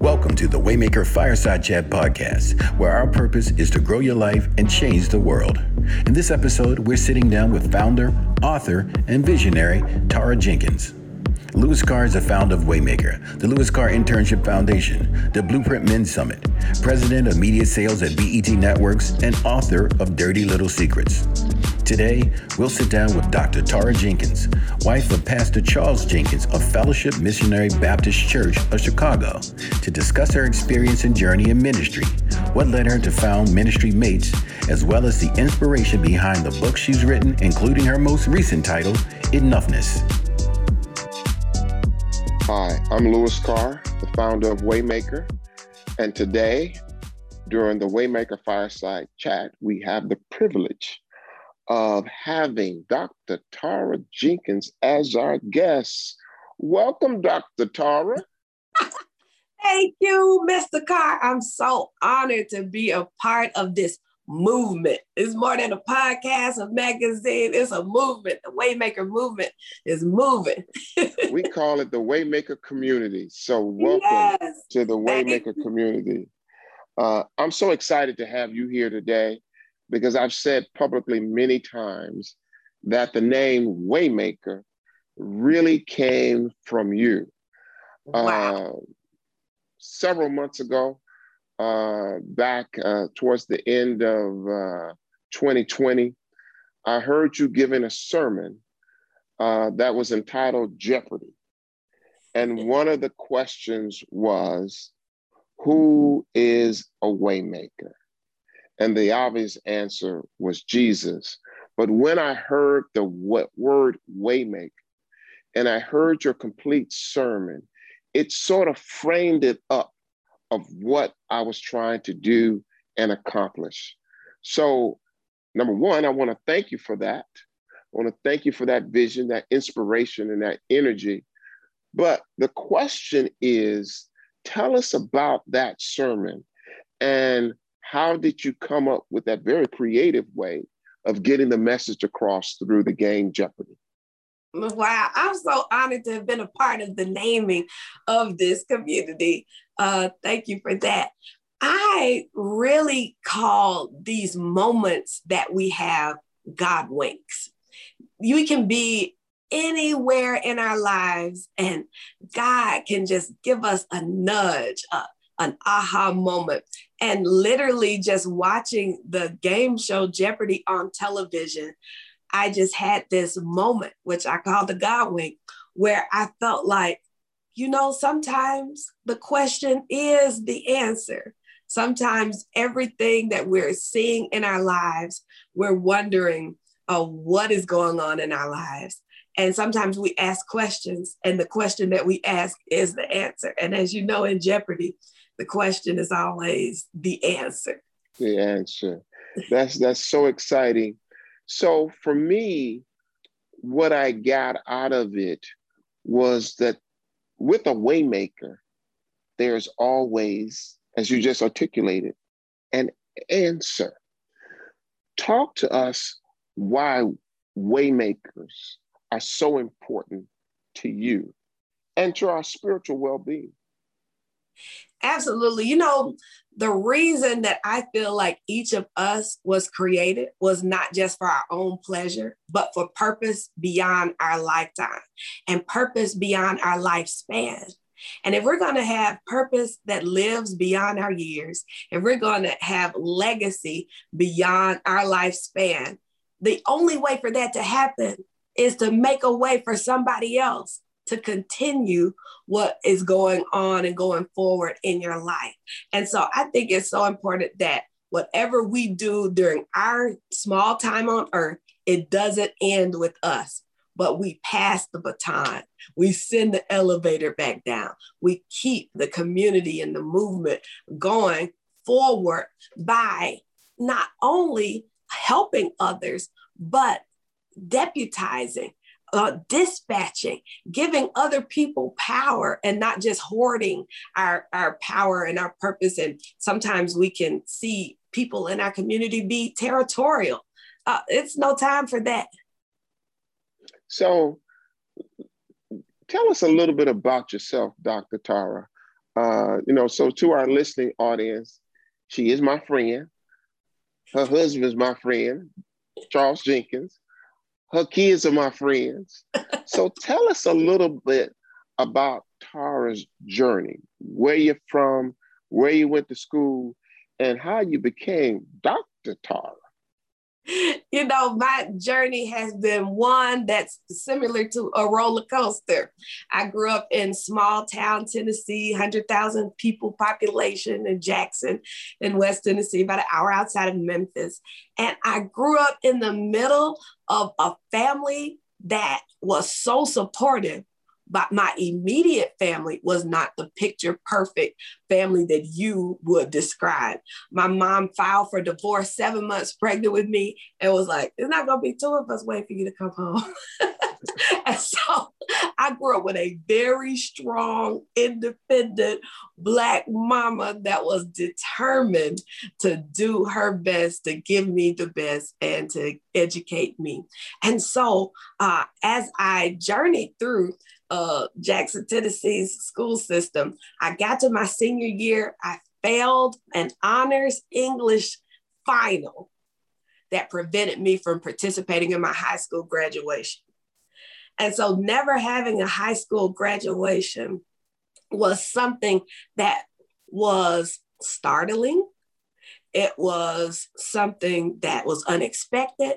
Welcome to the Waymaker Fireside Chat podcast, where our purpose is to grow your life and change the world. In this episode, we're sitting down with founder, author, and visionary Tara Jenkins. Louis Carr is the founder of Waymaker, the Louis Carr Internship Foundation, the Blueprint Men Summit, president of media sales at BET Networks, and author of Dirty Little Secrets. Today, we'll sit down with Dr. Tara Jenkins, wife of Pastor Charles Jenkins of Fellowship Missionary Baptist Church of Chicago, to discuss her experience and journey in ministry, what led her to found Ministry Mates, as well as the inspiration behind the book she's written, including her most recent title, Enoughness. Hi, I'm Louis Carr, the founder of Waymaker. And today, during the Waymaker Fireside Chat, we have the privilege of having Dr. Tara Jenkins as our guest. Welcome, Dr. Tara. Thank you, Mr. Carr. I'm so honored to be a part of this movement. It's more than a podcast, a magazine. It's a movement. The Waymaker movement is moving. we call it the Waymaker community. So welcome yes. to the Waymaker community. Uh, I'm so excited to have you here today because I've said publicly many times that the name Waymaker really came from you. Wow. Uh, several months ago, uh, back uh, towards the end of uh, 2020, uh, I heard you giving a sermon uh, that was entitled Jeopardy. And one of the questions was, Who is a waymaker? And the obvious answer was Jesus. But when I heard the word waymaker and I heard your complete sermon, it sort of framed it up of what I was trying to do and accomplish. So, number one, I want to thank you for that. I want to thank you for that vision, that inspiration, and that energy. But the question is tell us about that sermon and how did you come up with that very creative way of getting the message across through the game Jeopardy? Wow, I'm so honored to have been a part of the naming of this community. Uh, thank you for that. I really call these moments that we have God winks. You can be anywhere in our lives, and God can just give us a nudge, a, an aha moment. And literally, just watching the game show Jeopardy on television, I just had this moment, which I call the God wink, where I felt like you know, sometimes the question is the answer. Sometimes everything that we're seeing in our lives, we're wondering uh, what is going on in our lives. And sometimes we ask questions, and the question that we ask is the answer. And as you know, in Jeopardy, the question is always the answer. The answer. That's that's so exciting. So for me, what I got out of it was that with a waymaker, there's always, as you just articulated, an answer. Talk to us why waymakers are so important to you and to our spiritual well-being. Absolutely. You know, the reason that I feel like each of us was created was not just for our own pleasure, but for purpose beyond our lifetime and purpose beyond our lifespan. And if we're going to have purpose that lives beyond our years, if we're going to have legacy beyond our lifespan, the only way for that to happen is to make a way for somebody else to continue what is going on and going forward in your life. And so I think it's so important that whatever we do during our small time on earth, it doesn't end with us, but we pass the baton. We send the elevator back down. We keep the community and the movement going forward by not only helping others, but deputizing uh, dispatching, giving other people power and not just hoarding our, our power and our purpose. And sometimes we can see people in our community be territorial. Uh, it's no time for that. So, tell us a little bit about yourself, Dr. Tara. Uh, you know, so to our listening audience, she is my friend. Her husband is my friend, Charles Jenkins. Her kids are my friends. so tell us a little bit about Tara's journey, where you're from, where you went to school, and how you became Dr. Tara you know, my journey has been one that's similar to a roller coaster. I grew up in small town Tennessee, 100,000 people population in Jackson in West Tennessee, about an hour outside of Memphis. And I grew up in the middle of a family that was so supportive but my immediate family was not the picture perfect family that you would describe. My mom filed for divorce seven months pregnant with me and was like, it's not to be two of us waiting for you to come home. and so I grew up with a very strong, independent Black mama that was determined to do her best to give me the best and to educate me. And so uh, as I journeyed through uh, Jackson, Tennessee's school system. I got to my senior year, I failed an honors English final that prevented me from participating in my high school graduation. And so, never having a high school graduation was something that was startling. It was something that was unexpected,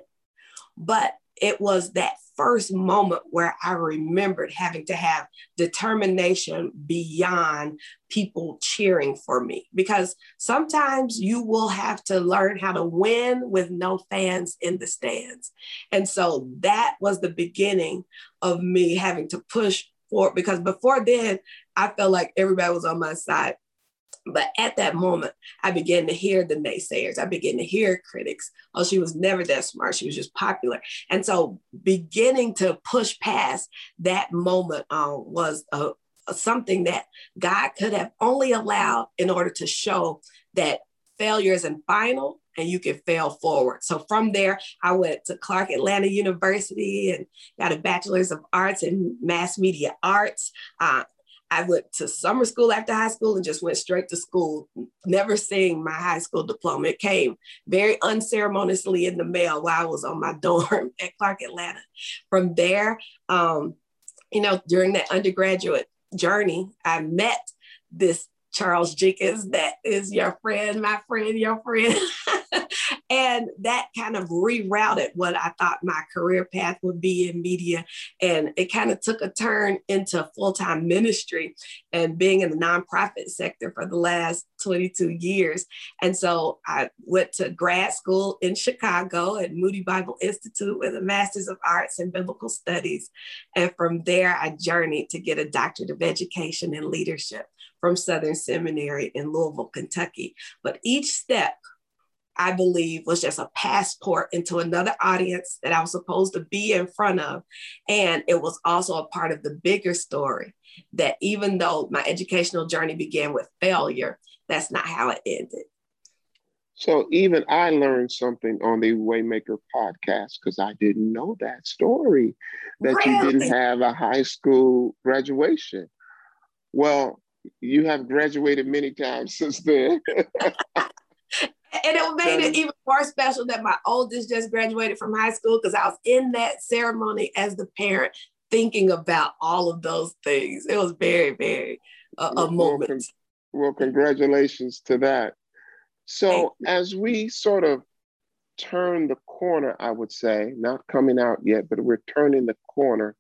but it was that first moment where I remembered having to have determination beyond people cheering for me. Because sometimes you will have to learn how to win with no fans in the stands. And so that was the beginning of me having to push forward. Because before then, I felt like everybody was on my side. But at that moment, I began to hear the naysayers. I began to hear critics. Oh, she was never that smart. She was just popular. And so, beginning to push past that moment uh, was a, a, something that God could have only allowed in order to show that failure isn't final and you can fail forward. So from there, I went to Clark Atlanta University and got a bachelor's of arts in mass media arts. Uh, I went to summer school after high school and just went straight to school, never seeing my high school diploma. It came very unceremoniously in the mail while I was on my dorm at Clark Atlanta. From there, um, you know, during that undergraduate journey, I met this Charles Jenkins, that is your friend, my friend, your friend. and that kind of rerouted what I thought my career path would be in media. And it kind of took a turn into full time ministry and being in the nonprofit sector for the last 22 years. And so I went to grad school in Chicago at Moody Bible Institute with a Master's of Arts in Biblical Studies. And from there, I journeyed to get a doctorate of education in leadership from Southern Seminary in Louisville, Kentucky. But each step, I believe, was just a passport into another audience that I was supposed to be in front of. And it was also a part of the bigger story that even though my educational journey began with failure, that's not how it ended. So even I learned something on the Waymaker podcast because I didn't know that story that really? you didn't have a high school graduation. Well, you have graduated many times since then. and it made it even more special that my oldest just graduated from high school because I was in that ceremony as the parent thinking about all of those things. It was very, very uh, a moment. Well, con- well, congratulations to that. So, as we sort of turn the corner, I would say, not coming out yet, but we're turning the corner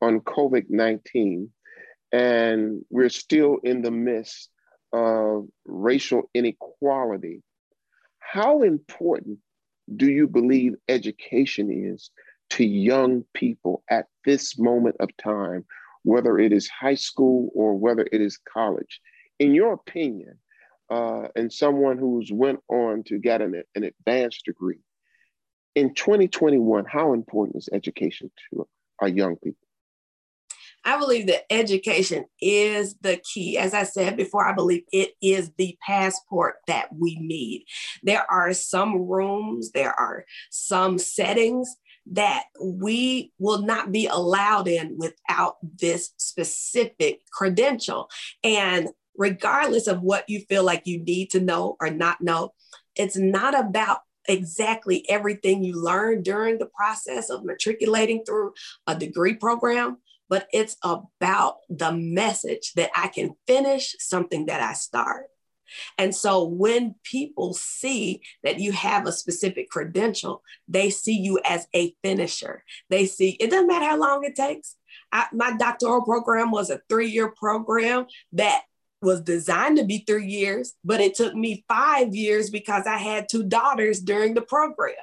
on COVID 19 and we're still in the midst of racial inequality. How important do you believe education is to young people at this moment of time, whether it is high school or whether it is college? In your opinion, uh, and someone who's went on to get an, an advanced degree, in 2021, how important is education to our young people? I believe that education is the key. As I said before, I believe it is the passport that we need. There are some rooms, there are some settings that we will not be allowed in without this specific credential. And regardless of what you feel like you need to know or not know, it's not about exactly everything you learned during the process of matriculating through a degree program, but it's about the message that I can finish something that I start. And so when people see that you have a specific credential, they see you as a finisher. They see it doesn't matter how long it takes. I, my doctoral program was a three year program that was designed to be three years, but it took me five years because I had two daughters during the program.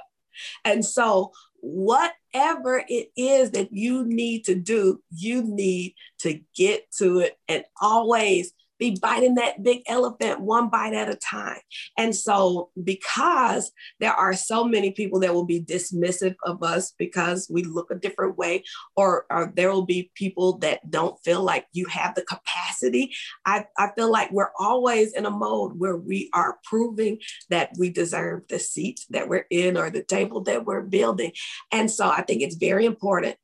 And so, whatever it is that you need to do, you need to get to it and always be biting that big elephant one bite at a time. And so, because there are so many people that will be dismissive of us because we look a different way, or, or there will be people that don't feel like you have the capacity, I, I feel like we're always in a mode where we are proving that we deserve the seat that we're in or the table that we're building. And so, I think it's very important,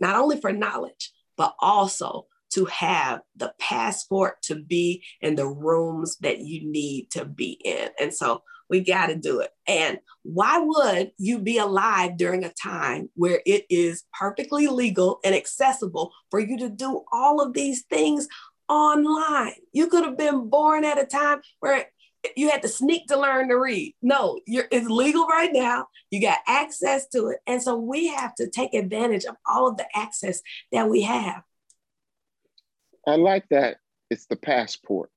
not only for knowledge, but also to have the passport to be in the rooms that you need to be in. And so we got to do it. And why would you be alive during a time where it is perfectly legal and accessible for you to do all of these things online? You could have been born at a time where you had to sneak to learn to read. No, it's legal right now. You got access to it. And so we have to take advantage of all of the access that we have. I like that. It's the passport.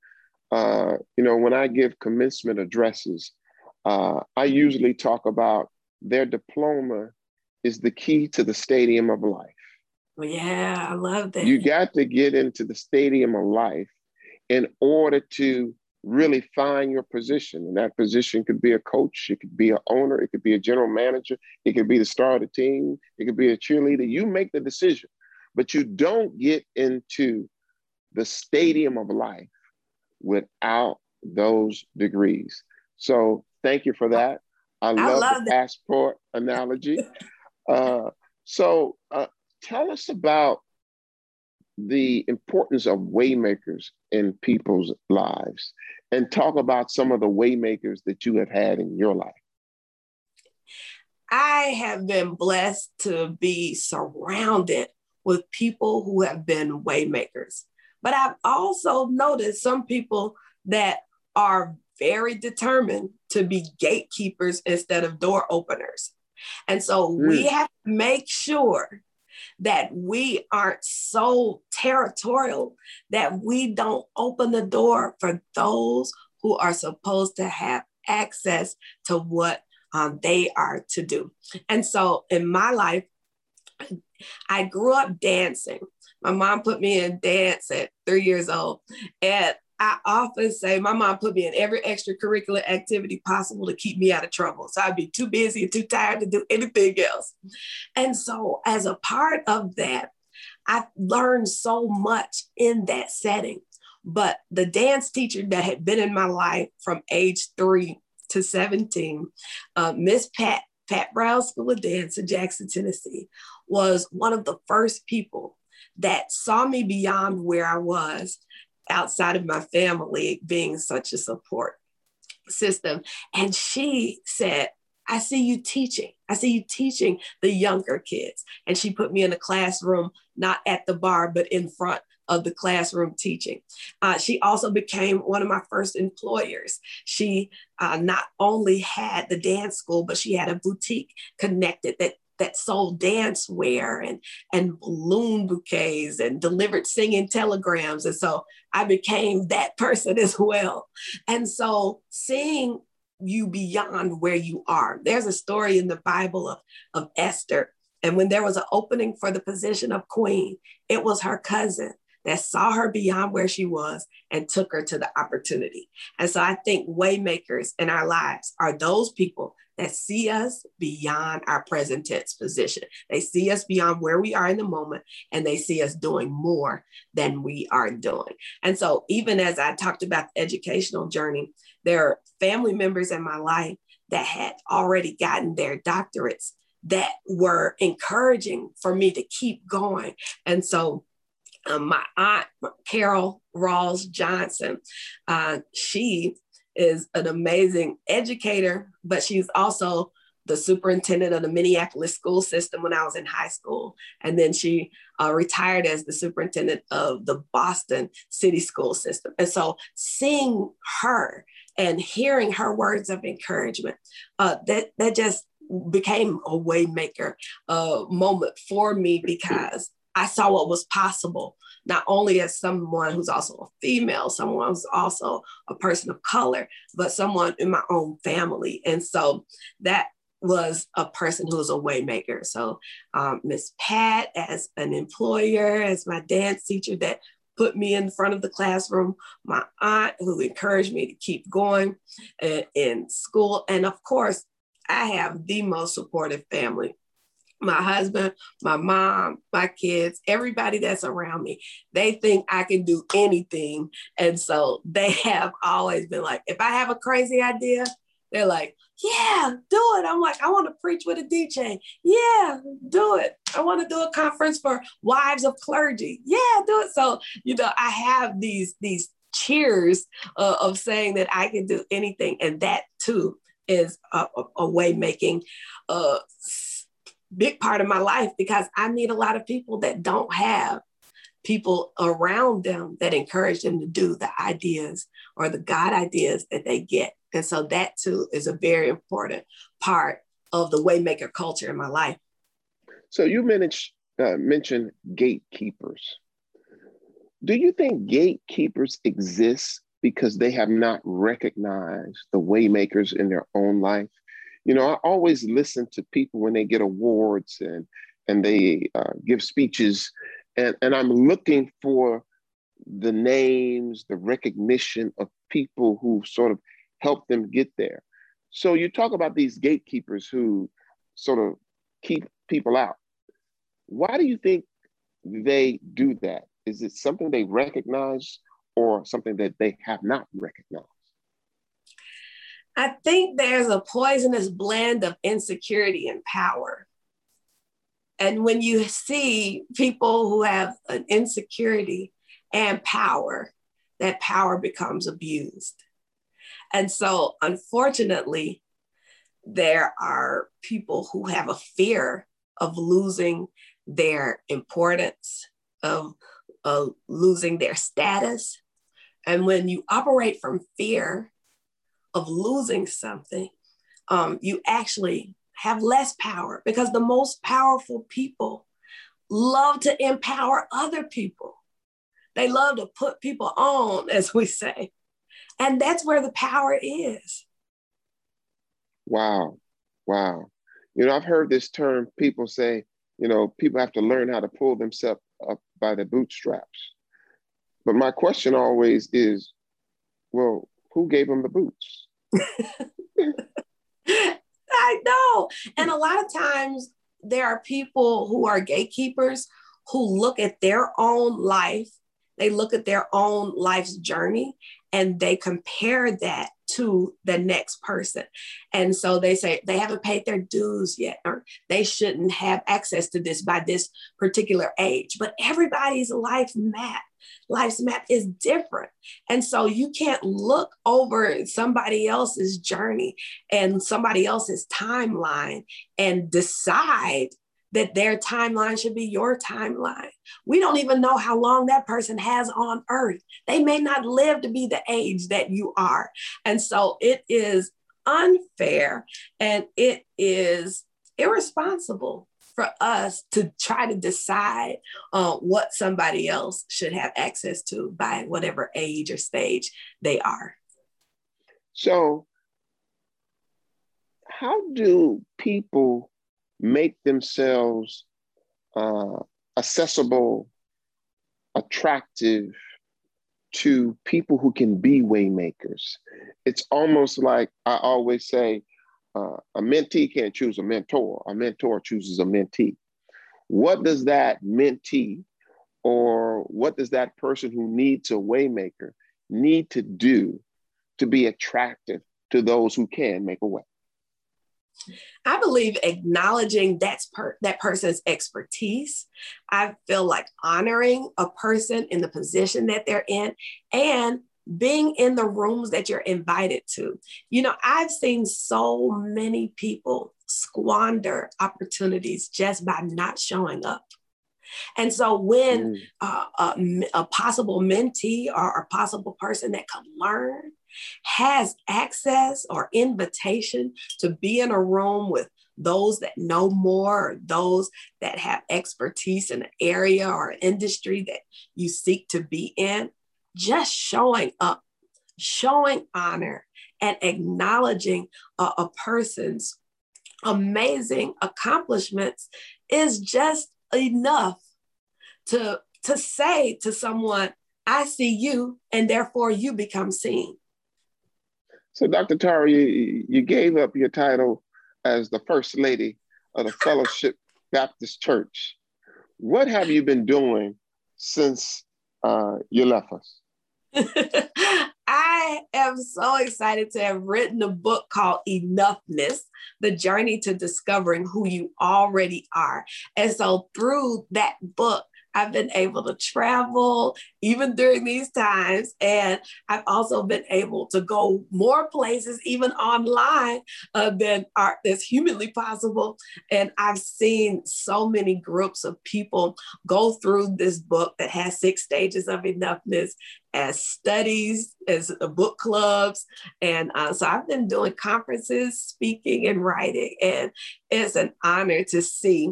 Uh, you know, when I give commencement addresses, uh, I usually talk about their diploma is the key to the stadium of life. Well, yeah, I love that. You got to get into the stadium of life in order to really find your position. And that position could be a coach, it could be an owner, it could be a general manager, it could be the star of the team, it could be a cheerleader. You make the decision, but you don't get into the stadium of life without those degrees. So thank you for that. I, I love, love, the passport analogy. uh, so uh, tell us about the importance of waymakers in people's lives and talk about some of the waymakers that you have had in your life. I have been blessed to be surrounded with people who have been waymakers. But I've also noticed some people that are very determined to be gatekeepers instead of door openers. And so mm. we have to make sure that we aren't so territorial that we don't open the door for those who are supposed to have access to what um, they are to do. And so in my life, I grew up dancing. My mom put me in dance at three years old. And I often say my mom put me in every extracurricular activity possible to keep me out of trouble. So I'd be too busy and too tired to do anything else. And so, as a part of that, I learned so much in that setting. But the dance teacher that had been in my life from age three to 17, uh, Miss Pat, Pat Brown School of Dance in Jackson, Tennessee, was one of the first people that saw me beyond where I was outside of my family being such a support system. And she said, I see you teaching. I see you teaching the younger kids. And she put me in a classroom, not at the bar, but in front of the classroom teaching. Uh, she also became one of my first employers. She uh, not only had the dance school, but she had a boutique connected that that sold dance wear and and balloon bouquets and delivered singing telegrams. And so i became that person as well. And so seeing you beyond where you are there's a story in the bible of, of esther. And when there was an opening for the position of queen it was her cousin that saw her beyond where she was and took her to the opportunity. And so I think waymakers in our lives are those people that see us beyond our present tense position. They see us beyond where we are in the moment and they see us doing more than we are doing. And so, even as I talked about the educational journey, there are family members in my life that had already gotten their doctorates that were encouraging for me to keep going. And so, Um, my aunt, Carol Rawls Johnson, uh, she is an amazing educator, but she's also the superintendent of the Minneapolis school system when I was in high school. And then she uh, retired as the superintendent of the Boston city school system. And so seeing her and hearing her words of encouragement, uh, that, that just became a waymaker uh, moment for me because I saw what was possible, not only as someone who's also a female, someone who's also a person of color, but someone in my own family. And so that was a person who was a waymaker. So um, Miss Pat as an employer, as my dance teacher that put me in front of the classroom, my aunt who encouraged me to keep going in, in school. And of course, I have the most supportive family. My husband, my mom, my kids, everybody that's around me, they think I can do anything. And so they have always been like, if I have a crazy idea, they're like, yeah, do it. I'm like, I want to preach with a DJ. Yeah, do it. I want to do a conference for wives of clergy. Yeah, do it. So, you know, I have these, these cheers uh, of saying that I can do anything. And that too is a, a, a way making a big part of my life because I meet a lot of people that don't have people around them that encourage them to do the ideas or the God ideas that they get. And so that too is a very important part of the waymaker culture in my life. So you mentioned uh, mentioned gatekeepers. Do you think gatekeepers exist because they have not recognized the waymakers in their own life? You know, I always listen to people when they get awards and and they uh, give speeches, and, and I'm looking for the names, the recognition of people who sort of help them get there. So you talk about these gatekeepers who sort of keep people out. Why do you think they do that? Is it something they recognize or something that they have not recognized? I think there's a poisonous blend of insecurity and power. And when you see people who have an insecurity and power, that power becomes abused. And so, unfortunately, there are people who have a fear of losing their importance, of, of losing their status. And when you operate from fear of losing something, um, you actually have less power because the most powerful people love to empower other people. They love to put people on, as we say. And that's where the power is. Wow. Wow. You know, I've heard this term people say, you know, people have to learn how to pull themselves up by the bootstraps. But my question always is, well, who gave them the boots? I know. And a lot of times there are people who are gatekeepers who look at their own life, they look at their own life's journey, and they compare that to the next person. And so they say they haven't paid their dues yet, or they shouldn't have access to this by this particular age. But everybody's life map, life's map is different. And so you can't look over somebody else's journey and somebody else's timeline and decide that their timeline should be your timeline. We don't even know how long that person has on earth. They may not live to be the age that you are. And so it is unfair and it is irresponsible for us to try to decide uh, what somebody else should have access to by whatever age or stage they are. So, how do people make themselves uh, accessible, attractive to people who can be waymakers. It's almost like I always say, uh, a mentee can't choose a mentor. A mentor chooses a mentee. What does that mentee or what does that person who needs a waymaker need to do to be attractive to those who can make a way? I believe acknowledging that's per- that person's expertise. I feel like honoring a person in the position that they're in and being in the rooms that you're invited to. You know, I've seen so many people squander opportunities just by not showing up. And so when mm. uh, a, a, possible mentee or a possible person that can learn has access or invitation to be in a room with those that know more or those that have expertise in an area or industry that you seek to be in, just showing up, showing honor, and acknowledging a, a person's amazing accomplishments is just enough to, to say to someone, I see you, and therefore you become seen. So, Dr. Tara, you, you gave up your title as the First Lady of the Fellowship Baptist Church. What have you been doing since uh, you left us? I am so excited to have written a book called Enoughness The Journey to Discovering Who You Already Are. And so, through that book, I've been able to travel even during these times. And I've also been able to go more places, even online, uh, than are that's humanly possible. And I've seen so many groups of people go through this book that has six stages of enoughness as studies, as book clubs. And uh, so I've been doing conferences, speaking, and writing. And it's an honor to see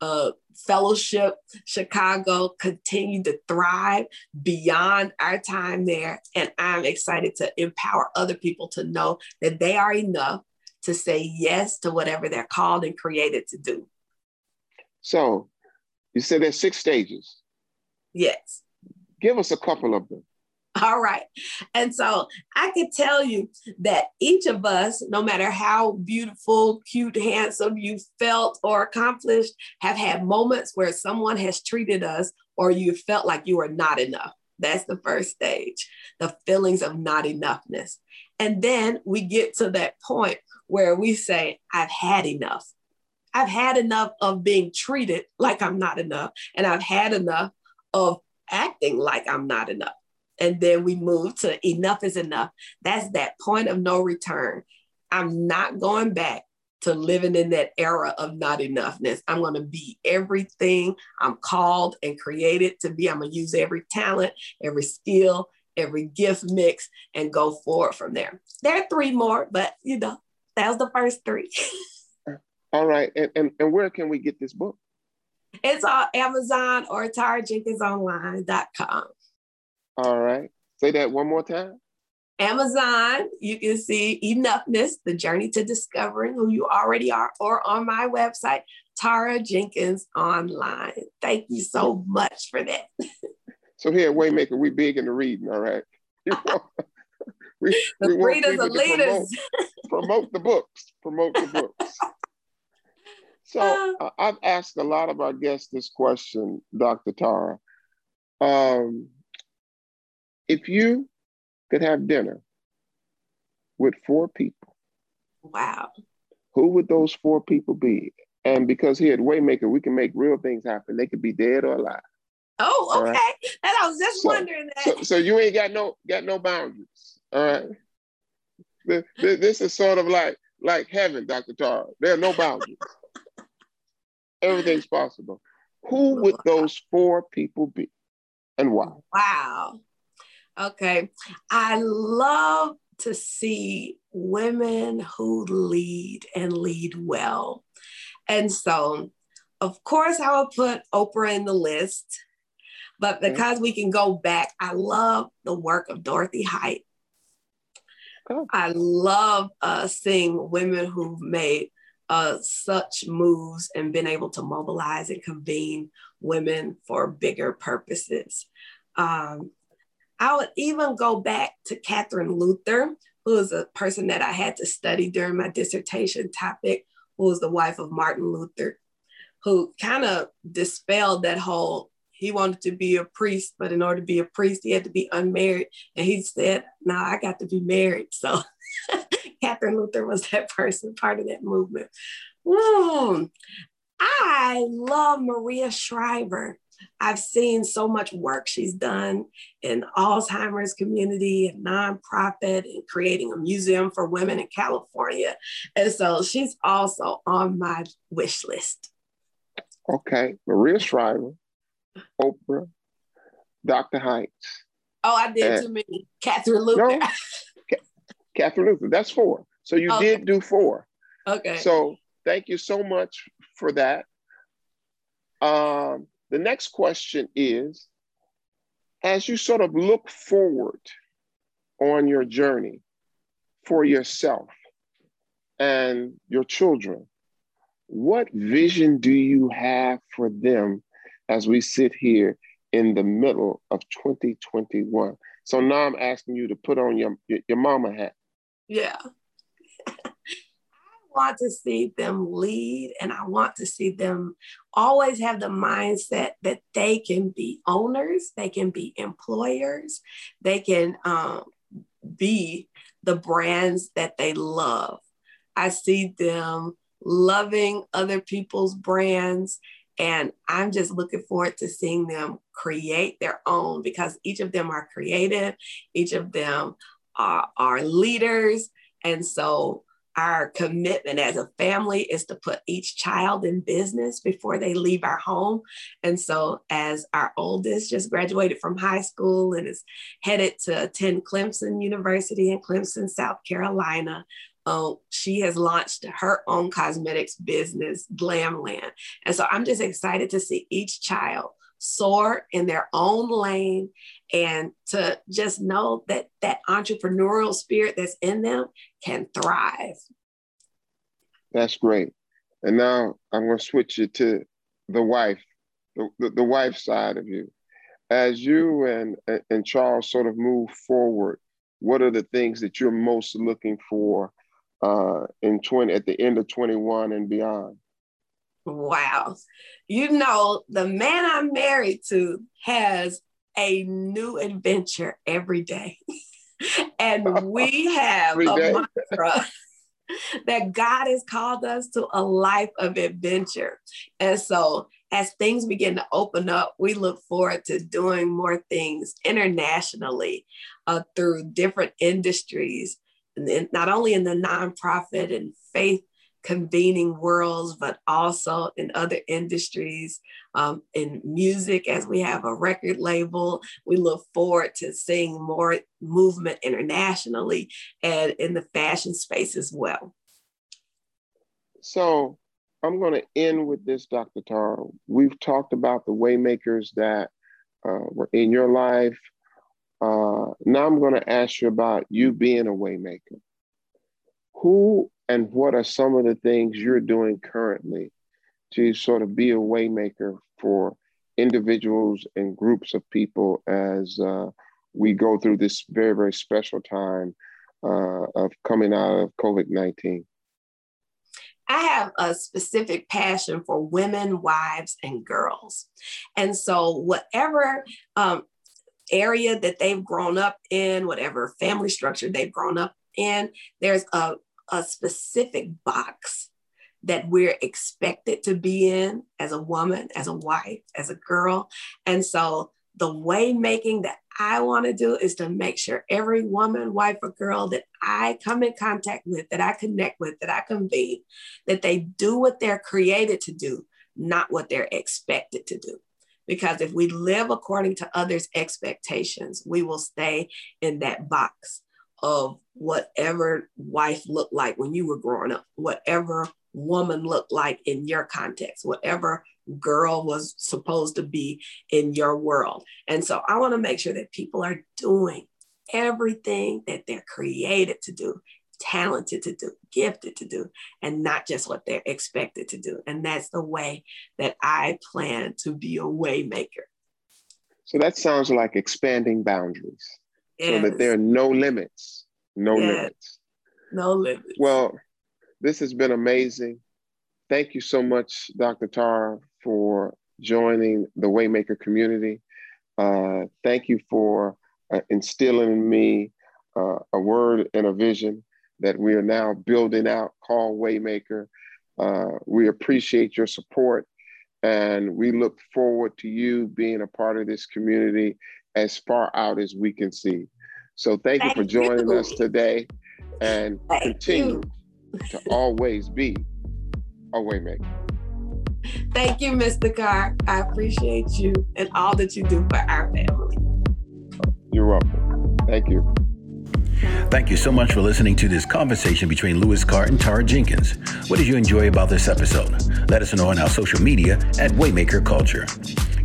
uh, Fellowship Chicago continue to thrive beyond our time there. And I'm excited to empower other people to know that they are enough to say yes to whatever they're called and created to do. So you said there's six stages. Yes. Give us a couple of them. All right. And so I can tell you that each of us, no matter how beautiful, cute, handsome you felt or accomplished, have had moments where someone has treated us or you felt like you were not enough. That's the first stage, the feelings of not enoughness. And then we get to that point where we say, I've had enough. I've had enough of being treated like I'm not enough. And I've had enough of acting like I'm not enough and then we move to enough is enough. That's that point of no return. I'm not going back to living in that era of not enoughness. I'm going to be everything I'm called and created to be. I'm going to use every talent, every skill, every gift mix and go forward from there. There are three more, but you know, that was the first three. All right. And, and, and where can we get this book? It's on Amazon or TaraJenkinsOnline.com. All right. Say that one more time. Amazon, you can see Enoughness, the journey to discovering who you already are, or on my website, Tara Jenkins Online. Thank you so much for that. so here at Waymaker, we big into reading, all right? we, the we readers are leaders. Promote, promote, the books, promote the books. So uh, I've asked a lot of our guests this question, Dr. Tara. Um, if you could have dinner with four people, wow, who would those four people be? And because here at Waymaker, we can make real things happen. They could be dead or alive. Oh, okay. Right? And I was just so, wondering that. So, so, you ain't got no got no boundaries. All right. This, this is sort of like like heaven, Dr. Tara. There are no boundaries. Everything's possible. Who would those four people be and why? Wow. Okay. I love to see women who lead and lead well. And so, of course, I will put Oprah in the list, but because we can go back, I love the work of Dorothy Height. Oh. I love uh, seeing women who've made uh, such moves and been able to mobilize and convene women for bigger purposes. Um, I would even go back to Catherine Luther, who is a person that I had to study during my dissertation topic, who was the wife of Martin Luther, who kind of dispelled that whole he wanted to be a priest, but in order to be a priest, he had to be unmarried. And he said, No, I got to be married. So Catherine Luther was that person, part of that movement. Mm. I love Maria Shriver. I've seen so much work she's done in Alzheimer's community and nonprofit and creating a museum for women in California. And so she's also on my wish list. Okay, Maria Shriver, Oprah, Dr. Hanks. Oh, I did too many. Catherine Luther. No, Catherine Luther. That's four. So you okay. did do four. Okay. So thank you so much for that. Um, the next question is as you sort of look forward on your journey for yourself and your children, what vision do you have for them as we sit here in the middle of 2021? So now I'm asking you to put on your, your mama hat. Yeah want to see them lead and I want to see them always have the mindset that they can be owners, they can be employers, they can um, be the brands that they love. I see them loving other people's brands. And I'm just looking forward to seeing them create their own because each of them are creative, each of them are, are leaders. And so our commitment as a family is to put each child in business before they leave our home. And so, as our oldest just graduated from high school and is headed to attend Clemson University in Clemson, South Carolina, uh, she has launched her own cosmetics business, Glamland. And so, I'm just excited to see each child soar in their own lane and to just know that that entrepreneurial spirit that's in them can thrive. That's great. And now I'm going to switch it to the wife, the, the, the wife side of you. As you and, and Charles sort of move forward, what are the things that you're most looking for uh, in 20 at the end of 21 and beyond? Wow. You know, the man I'm married to has a new adventure every day. and we have a mantra that God has called us to a life of adventure. And so as things begin to open up, we look forward to doing more things internationally uh, through different industries, and not only in the nonprofit and faith convening worlds, but also in other industries, um, in music, as we have a record label. We look forward to seeing more movement internationally and in the fashion space as well. So I'm going to end with this, Dr. Tara. We've talked about the waymakers that uh, were in your life. Uh, now I'm going to ask you about you being a waymaker. Who and what are some of the things you're doing currently to sort of be a waymaker for individuals and groups of people as uh, we go through this very very special time uh, of coming out of covid-19 I have a specific passion for women, wives, and girls. And so, whatever um, area that they've grown up in, whatever family structure they've grown up in, there's a a specific box that we're expected to be in as a woman, as a wife, as a girl. And so the way making that I want to do is to make sure every woman, wife, or girl that I come in contact with, that I connect with, that I convene, that they do what they're created to do, not what they're expected to do. Because if we live according to others' expectations, we will stay in that box of whatever wife looked like when you were growing up, whatever woman looked like in your context, whatever girl was supposed to be in your world. And so I want to make sure that people are doing everything that they're created to do, talented to do, gifted to do, and not just what they're expected to do. And that's the way that I plan to be a waymaker. So that sounds like expanding boundaries yes. so that there are no limits, no yes. limits. No limits. Well, this has been amazing. Thank you so much, Dr. Tara, for joining the Waymaker community. Uh, thank you for uh, instilling in me uh, a word and a vision that we are now building out called Waymaker. Uh, we appreciate your support and we look forward to you being a part of this community as far out as we can see. So thank, thank you for joining you. us today and thank continue you. to always be a waymaker. Thank you, Mr. Carr. I appreciate you and all that you do for our family. You're welcome. Thank you. Thank you so much for listening to this conversation between Louis Carr and Tara Jenkins. What did you enjoy about this episode? Let us know on our social media at Waymaker Culture.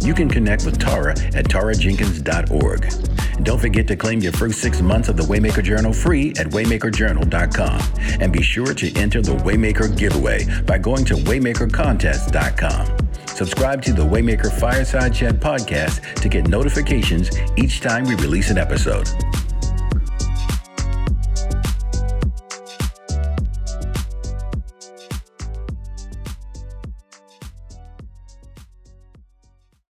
You can connect with Tara at tarajenkins.org. And don't forget to claim your first six months of the Waymaker Journal free at waymakerjournal.com. And be sure to enter the Waymaker giveaway by going to waymakercontest.com. Subscribe to the Waymaker Fireside Chat podcast to get notifications each time we release an episode.